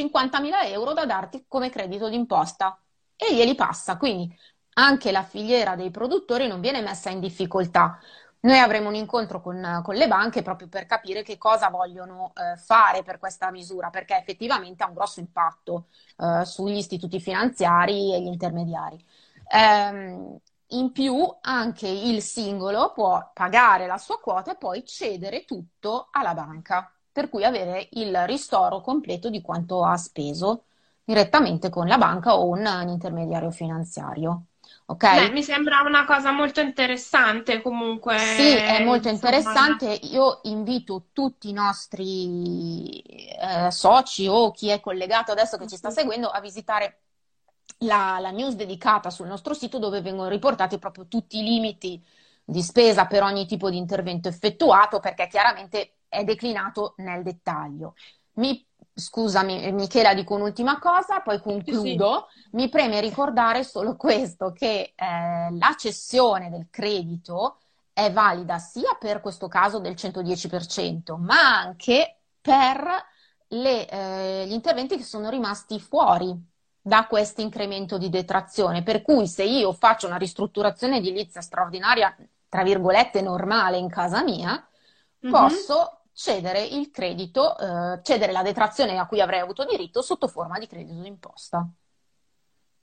50.000 euro da darti come credito d'imposta e glieli passa. Quindi anche la filiera dei produttori non viene messa in difficoltà. Noi avremo un incontro con, con, le banche proprio per capire che cosa vogliono eh, fare per questa misura, perché effettivamente ha un grosso impatto eh, sugli istituti finanziari e gli intermediari. Ehm, in più anche il singolo può pagare la sua quota e poi cedere tutto alla banca, per cui avere il ristoro completo di quanto ha speso direttamente con la banca o un, un intermediario finanziario. Ok? Beh, mi sembra una cosa molto interessante comunque. Sì, è molto insomma. interessante. Io invito tutti i nostri eh, soci o chi è collegato adesso che ci sta seguendo a visitare la, la news dedicata sul nostro sito dove vengono riportati proprio tutti i limiti di spesa per ogni tipo di intervento effettuato perché chiaramente è declinato nel dettaglio. Mi Scusami, Michela, dico un'ultima cosa, poi concludo. Sì, sì. Mi preme ricordare solo questo, che eh, la cessione del credito è valida sia per questo caso del 110%, ma anche per le, eh, gli interventi che sono rimasti fuori da questo incremento di detrazione. Per cui se io faccio una ristrutturazione edilizia straordinaria, tra virgolette, normale in casa mia, mm-hmm. posso cedere il credito, eh, cedere la detrazione a cui avrei avuto diritto sotto forma di credito d'imposta.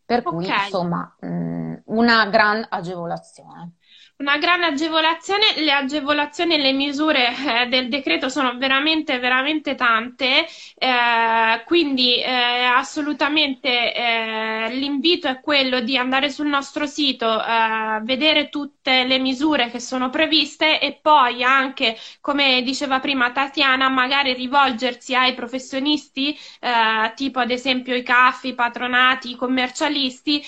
Per cui, okay. insomma, mh, mm, una gran agevolazione. Una grande agevolazione, le agevolazioni e le misure eh, del decreto sono veramente, veramente tante, eh, quindi eh, assolutamente eh, l'invito è quello di andare sul nostro sito, eh, vedere tutte le misure che sono previste e poi anche, come diceva prima Tatiana, magari rivolgersi ai professionisti, eh, tipo ad esempio i CAF, i patronati, i commercialisti,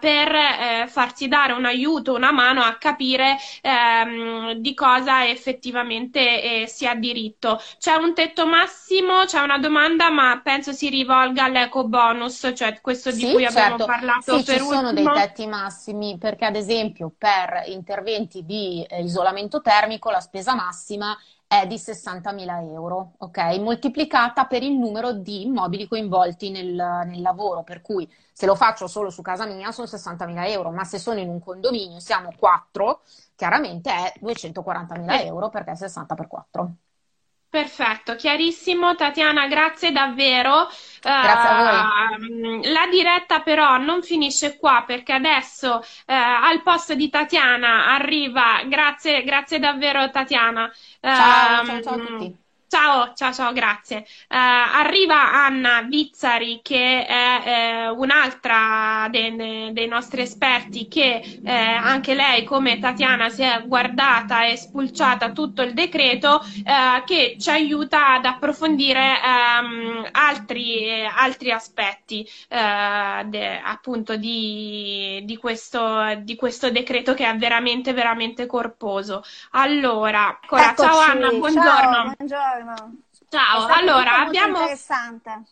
per farsi dare un aiuto, una mano a capire capire ehm, di cosa effettivamente eh, si ha diritto. C'è un tetto massimo, c'è una domanda, ma penso si rivolga all'eco bonus, cioè questo di sì, cui certo. abbiamo parlato sì, per ci ultimo. sono dei tetti massimi, perché ad esempio per interventi di eh, isolamento termico la spesa massima è di 60.000 euro, ok? Moltiplicata per il numero di immobili coinvolti nel, nel, lavoro, per cui se lo faccio solo su casa mia sono 60.000 euro, ma se sono in un condominio, siamo 4, chiaramente è 240.000 euro perché è 60 per 4. Perfetto, chiarissimo. Tatiana, grazie davvero. Grazie a voi. Uh, la diretta però non finisce qua perché adesso uh, al posto di Tatiana arriva, grazie, grazie davvero Tatiana. Ciao, uh, ciao, ciao a tutti. Ciao, ciao, ciao, grazie. Uh, arriva Anna Vizzari, che è eh, un'altra dei, de, dei nostri esperti, che eh, anche lei, come Tatiana, si è guardata e spulciata tutto il decreto, eh, che ci aiuta ad approfondire um, altri, altri, aspetti eh, de, appunto di, di, questo, di questo decreto che è veramente, veramente corposo. Allora, eccola, ciao Anna, buongiorno. Ciao, buongiorno buongiorno. Ciao, allora abbiamo... interessante.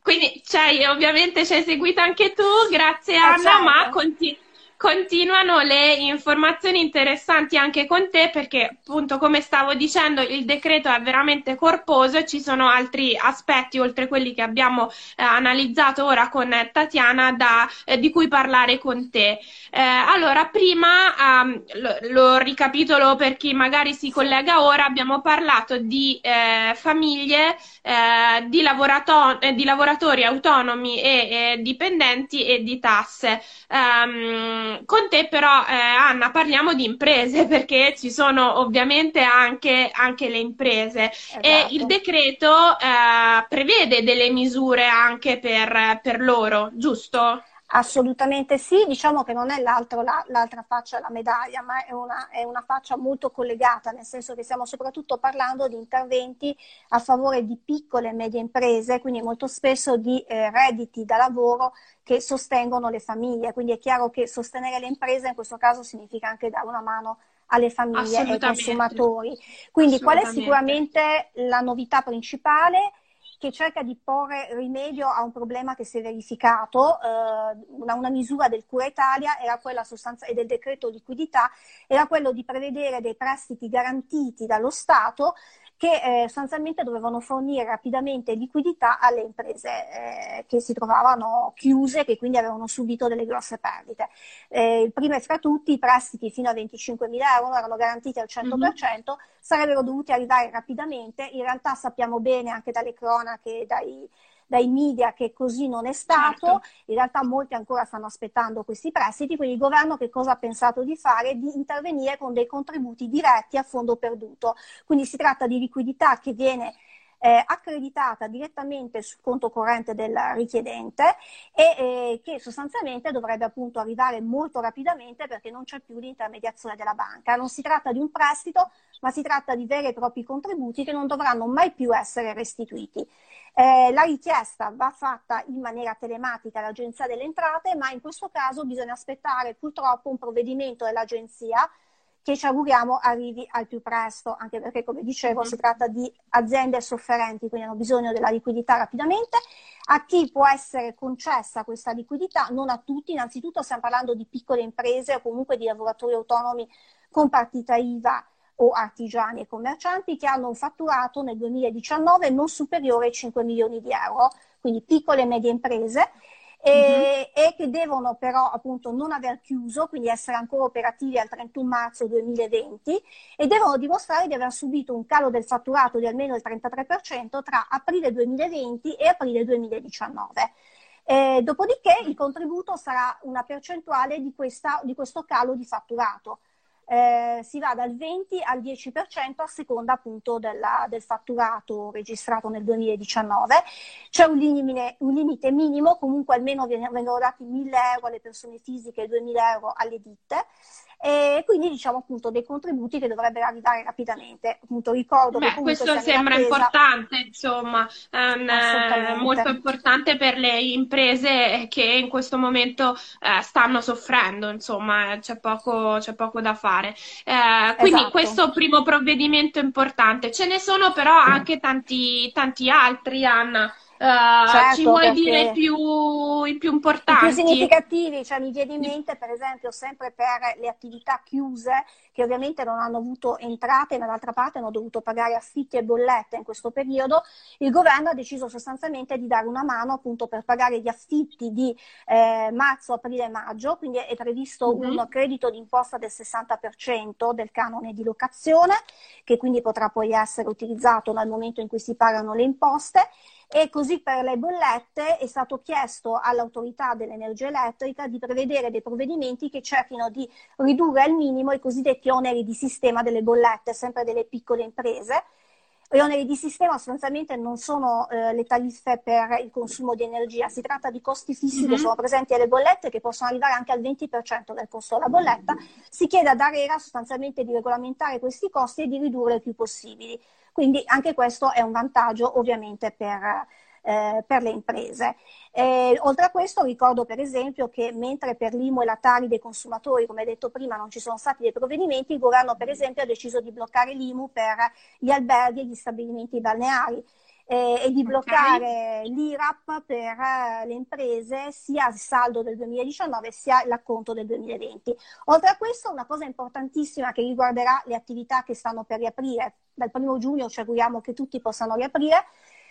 Quindi, cioè, ovviamente ci hai seguito anche tu, grazie eh, Anna, certo. ma continua continuano le informazioni interessanti anche con te perché appunto come stavo dicendo il decreto è veramente corposo e ci sono altri aspetti oltre quelli che abbiamo eh, analizzato ora con Tatiana da, eh, di cui parlare con te. Eh, allora prima um, lo, lo, ricapitolo per chi magari si collega ora abbiamo parlato di eh, famiglie eh, di, lavorato- eh, di, lavoratori autonomi e dipendenti e di tasse. Um, con te però, eh, Anna, parliamo di imprese *laughs* perché ci sono ovviamente anche, anche le imprese esatto. e il decreto eh, prevede delle misure anche per, per loro, giusto? Assolutamente sì, diciamo che non è la, l'altra faccia della medaglia, ma è una, è una, faccia molto collegata, nel senso che stiamo soprattutto parlando di interventi a favore di piccole e medie imprese, quindi molto spesso di eh, redditi da lavoro che sostengono le famiglie. Quindi è chiaro che sostenere le imprese in questo caso significa anche dare una mano alle famiglie e ai consumatori. Quindi qual è sicuramente la novità principale? Che cerca di porre rimedio a un problema che si è verificato. Eh, una, una, misura del Cura Italia era quella sostanza- e del decreto liquidità era quello di prevedere dei prestiti garantiti dallo Stato che eh, sostanzialmente dovevano fornire rapidamente liquidità alle imprese eh, che si trovavano chiuse, che quindi avevano subito delle grosse perdite. Eh, il primo fra tutti, i prestiti fino a 25.000 euro erano garantiti al 100%, mm-hmm. sarebbero dovuti arrivare rapidamente. In realtà sappiamo bene anche dalle cronache, dai, dai media che così non è stato, certo. in realtà molti ancora stanno aspettando questi prestiti, quindi il governo che cosa ha pensato di fare? Di intervenire con dei contributi diretti a fondo perduto, quindi si tratta di liquidità che viene eh, accreditata direttamente sul conto corrente del richiedente e eh, che sostanzialmente dovrebbe appunto arrivare molto rapidamente perché non c'è più l'intermediazione della banca. Non si tratta di un prestito, ma si tratta di veri e propri contributi che non dovranno mai più essere restituiti. Eh, la richiesta va fatta in maniera telematica all'Agenzia delle Entrate, ma in questo caso bisogna aspettare purtroppo un provvedimento dell'Agenzia che ci auguriamo arrivi al più presto, anche perché come dicevo si tratta di aziende sofferenti, quindi hanno bisogno della liquidità rapidamente. A chi può essere concessa questa liquidità? Non a tutti, innanzitutto stiamo parlando di piccole imprese o comunque di lavoratori autonomi con partita IVA o artigiani e commercianti che hanno un fatturato nel 2019 non superiore ai 5 milioni di euro, quindi piccole e medie imprese e, mm-hmm. e, che devono però appunto non aver chiuso, quindi essere ancora operativi al 31 marzo 2020 e devono dimostrare di aver subito un calo del fatturato di almeno il 33% tra aprile 2020 e aprile 2019. Eh, dopodiché il contributo sarà una percentuale di, questa, di questo calo di fatturato eh, si va dal 20 al 10% a seconda appunto della, del fatturato registrato nel 2019. C'è un limite, un limite minimo, comunque almeno vengono dati 1000 euro alle persone fisiche e 2000 euro alle ditte e quindi diciamo appunto dei contributi che dovrebbero arrivare rapidamente. Appunto ricordo Beh, che questo sembra in importante, insomma, um, molto importante per le imprese che in questo momento uh, stanno soffrendo, insomma, c'è poco, c'è poco da fare. Uh, quindi esatto. questo primo provvedimento importante. Ce ne sono però anche tanti, tanti altri, Anna. Certo, ci vuoi dire più, i più importanti? I più significativi, cioè mi viene in mente per esempio sempre per le attività chiuse che ovviamente non hanno avuto entrate e dall'altra parte hanno dovuto pagare affitti e bollette in questo periodo, il governo ha deciso sostanzialmente di dare una mano appunto per pagare gli affitti di eh, marzo, aprile e maggio, quindi è previsto mm-hmm. un credito d'imposta del 60% del canone di locazione che quindi potrà poi essere utilizzato nel momento in cui si pagano le imposte e così per le bollette è stato chiesto all'autorità dell'energia elettrica di prevedere dei provvedimenti che cerchino di ridurre al minimo i cosiddetti oneri di sistema delle bollette, sempre delle piccole imprese. Gli oneri di sistema sostanzialmente non sono eh, le tariffe per il consumo di energia, si tratta di costi fissi mm-hmm. che sono presenti alle bollette che possono arrivare anche al 20% del costo della bolletta. Si chiede ad Arera sostanzialmente di regolamentare questi costi e di ridurre il più possibili. Quindi anche questo è un vantaggio ovviamente per, eh, per le imprese. Eh, oltre a questo ricordo per esempio che mentre per l'IMU e la Tari dei consumatori, come detto prima, non ci sono stati dei provvedimenti, il governo per esempio ha deciso di bloccare l'IMU per gli alberghi e gli stabilimenti balneari. Eh, e di bloccare okay. l'IRAP per eh, le imprese sia il saldo del 2019 sia l'acconto del 2020. Oltre a questo, una cosa importantissima che riguarderà le attività che stanno per riaprire, dal primo giugno ci auguriamo che tutti possano riaprire.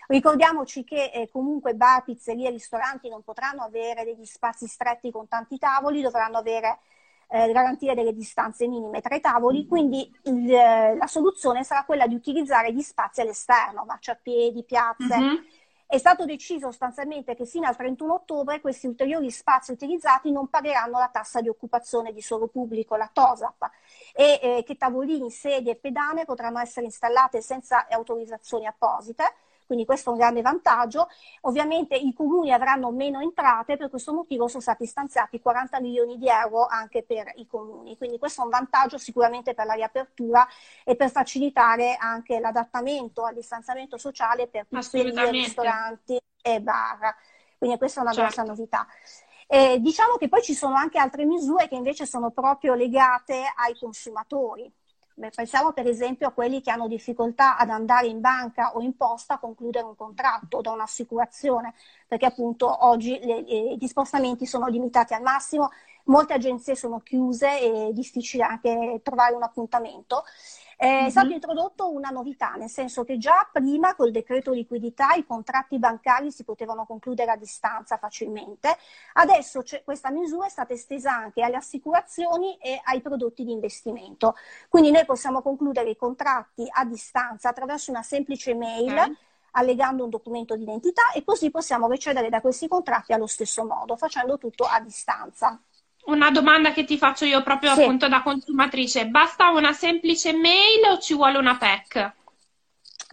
Ricordiamoci che eh, comunque bar, pizzerie, ristoranti non potranno avere degli spazi stretti con tanti tavoli, dovranno avere eh, garantire delle distanze minime tra i tavoli, quindi il, la soluzione sarà quella di utilizzare gli spazi all'esterno, marciapiedi, piazze. Mm-hmm. È stato deciso sostanzialmente che fino al 31 ottobre questi ulteriori spazi utilizzati non pagheranno la tassa di occupazione di suolo pubblico, la TOSAP, e eh, che tavolini, sedie e pedane potranno essere installate senza autorizzazioni apposite quindi questo è un grande vantaggio. Ovviamente i comuni avranno meno entrate, per questo motivo sono stati stanziati 40 milioni di euro anche per i comuni, quindi questo è un vantaggio sicuramente per la riapertura e per facilitare anche l'adattamento al distanziamento sociale per pizzerie, ristoranti e bar. Quindi questa è una certo. grossa novità. Eh, diciamo che poi ci sono anche altre misure che invece sono proprio legate ai consumatori. Beh, pensiamo per esempio a quelli che hanno difficoltà ad andare in banca o in posta a concludere un contratto da un'assicurazione, perché appunto oggi le, le, gli spostamenti sono limitati al massimo, molte agenzie sono chiuse e è difficile anche trovare un appuntamento. Eh, mm-hmm. È stata introdotta una novità, nel senso che già prima col decreto liquidità i contratti bancari si potevano concludere a distanza facilmente, adesso questa misura è stata estesa anche alle assicurazioni e ai prodotti di investimento. Quindi noi possiamo concludere i contratti a distanza attraverso una semplice mail. Okay allegando un documento di identità e così possiamo ricevere da questi contratti allo stesso modo, facendo tutto a distanza una domanda che ti faccio io proprio sì. appunto da consumatrice. Basta una semplice mail o ci vuole una PEC?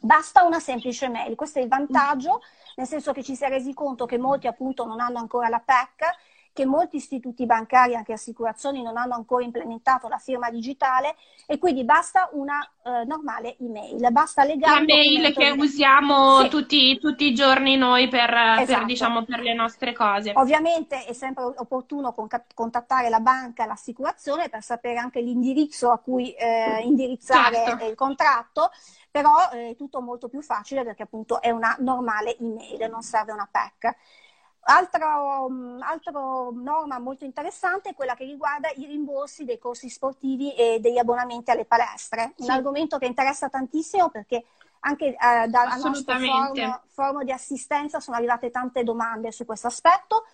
Basta una semplice mail, questo è il vantaggio, nel senso che ci si è resi conto che molti appunto non hanno ancora la PEC che molti istituti bancari, e anche assicurazioni, non hanno ancora implementato la firma digitale e quindi basta una eh, normale email, basta legare... La mail che usiamo sì. tutti, tutti, i giorni noi per, esatto. per, diciamo, per, le nostre cose. Ovviamente è sempre opportuno contattare la banca, l'assicurazione per sapere anche l'indirizzo a cui eh, indirizzare certo. il contratto però eh, è tutto molto più facile perché appunto è una normale email, non serve una PEC. Altra, mm, altra norma molto interessante è quella che riguarda i rimborsi dei corsi sportivi e degli abbonamenti alle palestre, sì. un argomento che interessa tantissimo perché anche eh, dal nostro forum, forum di assistenza sono arrivate tante domande su questo aspetto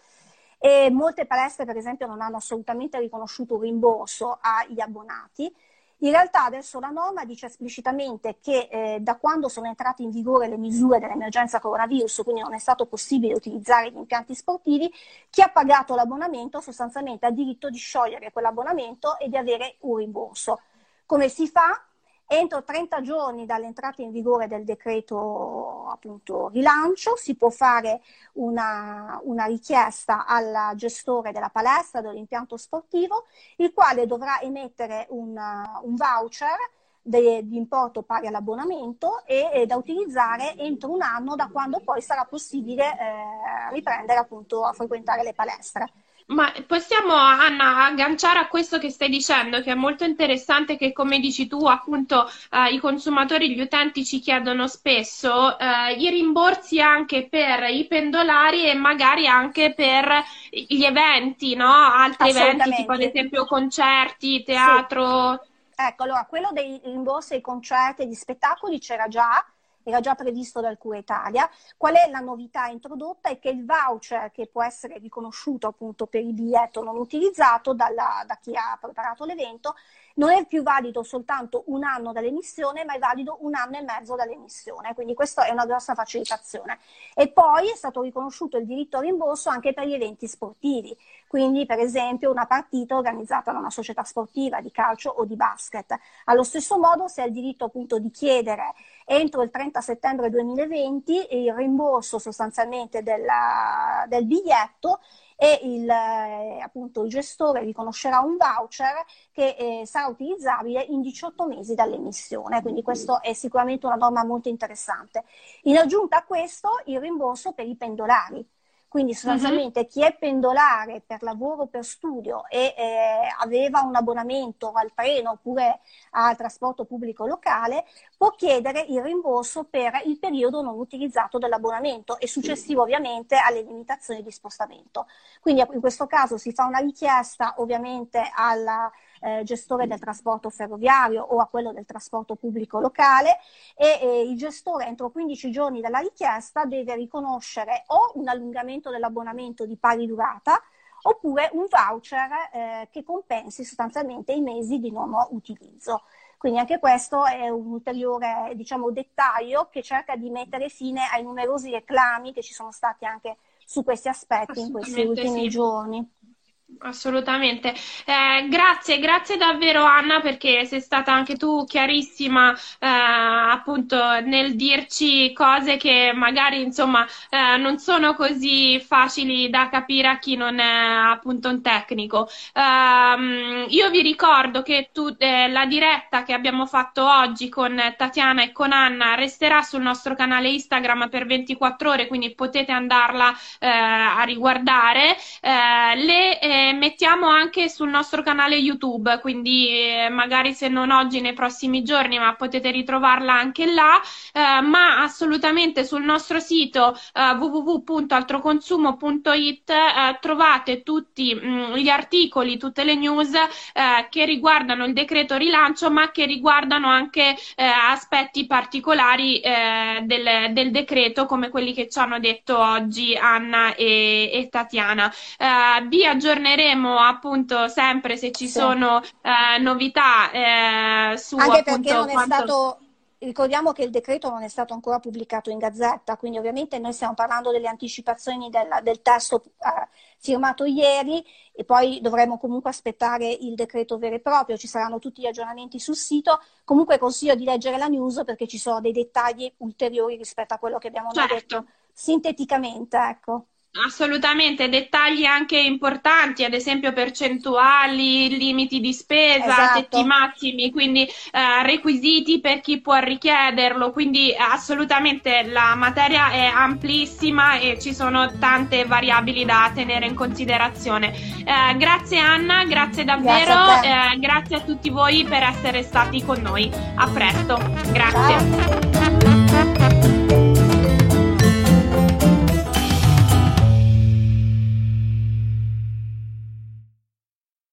e molte palestre per esempio non hanno assolutamente riconosciuto un rimborso agli abbonati in realtà adesso la norma dice esplicitamente che eh, da quando sono entrate in vigore le misure dell'emergenza coronavirus, quindi non è stato possibile utilizzare gli impianti sportivi, chi ha pagato l'abbonamento sostanzialmente ha diritto di sciogliere quell'abbonamento e di avere un rimborso. Come si fa? Entro 30 giorni dall'entrata in vigore del decreto appunto, rilancio si può fare una, una, richiesta al gestore della palestra, dell'impianto sportivo, il quale dovrà emettere un, un voucher de, di importo pari all'abbonamento e, e, da utilizzare entro un anno da quando poi sarà possibile eh, riprendere appunto a frequentare le palestre. Ma possiamo, Anna, agganciare a questo che stai dicendo, che è molto interessante, che come dici tu, appunto, eh, i consumatori, gli utenti ci chiedono spesso eh, i rimborsi anche per i pendolari e magari anche per gli eventi, no? Altri eventi, tipo ad esempio concerti, teatro. Sì. Ecco, allora, quello dei rimborsi ai concerti e agli spettacoli c'era già, era già previsto dal Cura Italia. Qual è la novità introdotta? È che il voucher che può essere riconosciuto appunto per il biglietto non utilizzato dalla, da chi ha preparato l'evento non è più valido soltanto un anno dall'emissione, ma è valido un anno e mezzo dall'emissione, quindi questa è una grossa facilitazione. E poi è stato riconosciuto il diritto a rimborso anche per gli eventi sportivi, quindi per esempio una partita organizzata da una società sportiva di calcio o di basket. Allo stesso modo si ha il diritto appunto di chiedere entro il 30 settembre 2020 il rimborso sostanzialmente della, del biglietto e il, eh, appunto, il gestore riconoscerà un voucher che eh, sarà utilizzabile in 18 mesi dall'emissione, quindi questo è sicuramente una norma molto interessante. In aggiunta a questo il rimborso per i pendolari. Quindi sostanzialmente uh-huh. chi è pendolare per lavoro o per studio e eh, aveva un abbonamento al treno oppure al trasporto pubblico locale può chiedere il rimborso per il periodo non utilizzato dell'abbonamento e successivo ovviamente alle limitazioni di spostamento. Quindi in questo caso si fa una richiesta ovviamente alla eh, gestore del trasporto ferroviario o a quello del trasporto pubblico locale e eh, il gestore entro 15 giorni dalla richiesta deve riconoscere o un allungamento dell'abbonamento di pari durata oppure un voucher eh, che compensi sostanzialmente i mesi di non utilizzo. Quindi anche questo è un ulteriore diciamo, dettaglio che cerca di mettere fine ai numerosi reclami che ci sono stati anche su questi aspetti in questi ultimi sì. giorni. Assolutamente. Eh, grazie, grazie davvero Anna perché sei stata anche tu chiarissima eh, appunto nel dirci cose che magari insomma eh, non sono così facili da capire a chi non è appunto un tecnico. Ehm, io vi ricordo che tu, eh, la diretta che abbiamo fatto oggi con Tatiana e con Anna resterà sul nostro canale Instagram per 24 ore, quindi potete andarla eh, a riguardare. Eh, le mettiamo anche sul nostro canale YouTube, quindi eh, magari se non oggi nei prossimi giorni, ma potete ritrovarla anche là, eh, ma assolutamente sul nostro sito eh, www.altroconsumo.it eh, trovate tutti mh, mm, gli articoli, tutte le news eh, che riguardano il decreto rilancio, ma che riguardano anche eh, aspetti particolari del, del, decreto, come quelli che ci hanno detto oggi Anna e, e Tatiana. vi aggiorneremo aggiorneremo appunto sempre se ci sì. sono eh, novità eh, su Anche perché non quanto... è stato ricordiamo che il decreto non è stato ancora pubblicato in gazzetta, quindi ovviamente noi stiamo parlando delle anticipazioni del, del testo eh, firmato ieri e poi dovremo comunque aspettare il decreto vero e proprio, ci saranno tutti gli aggiornamenti sul sito. Comunque consiglio di leggere la news perché ci sono dei dettagli ulteriori rispetto a quello che abbiamo certo. detto sinteticamente, ecco. Assolutamente, dettagli anche importanti, ad esempio percentuali, limiti di spesa, esatto. tetti massimi, quindi eh, requisiti per chi può richiederlo, quindi assolutamente la materia è amplissima e ci sono tante variabili da tenere in considerazione. Eh, grazie Anna, grazie davvero, grazie a, eh, grazie a tutti voi per essere stati con noi. A presto, grazie. Ciao.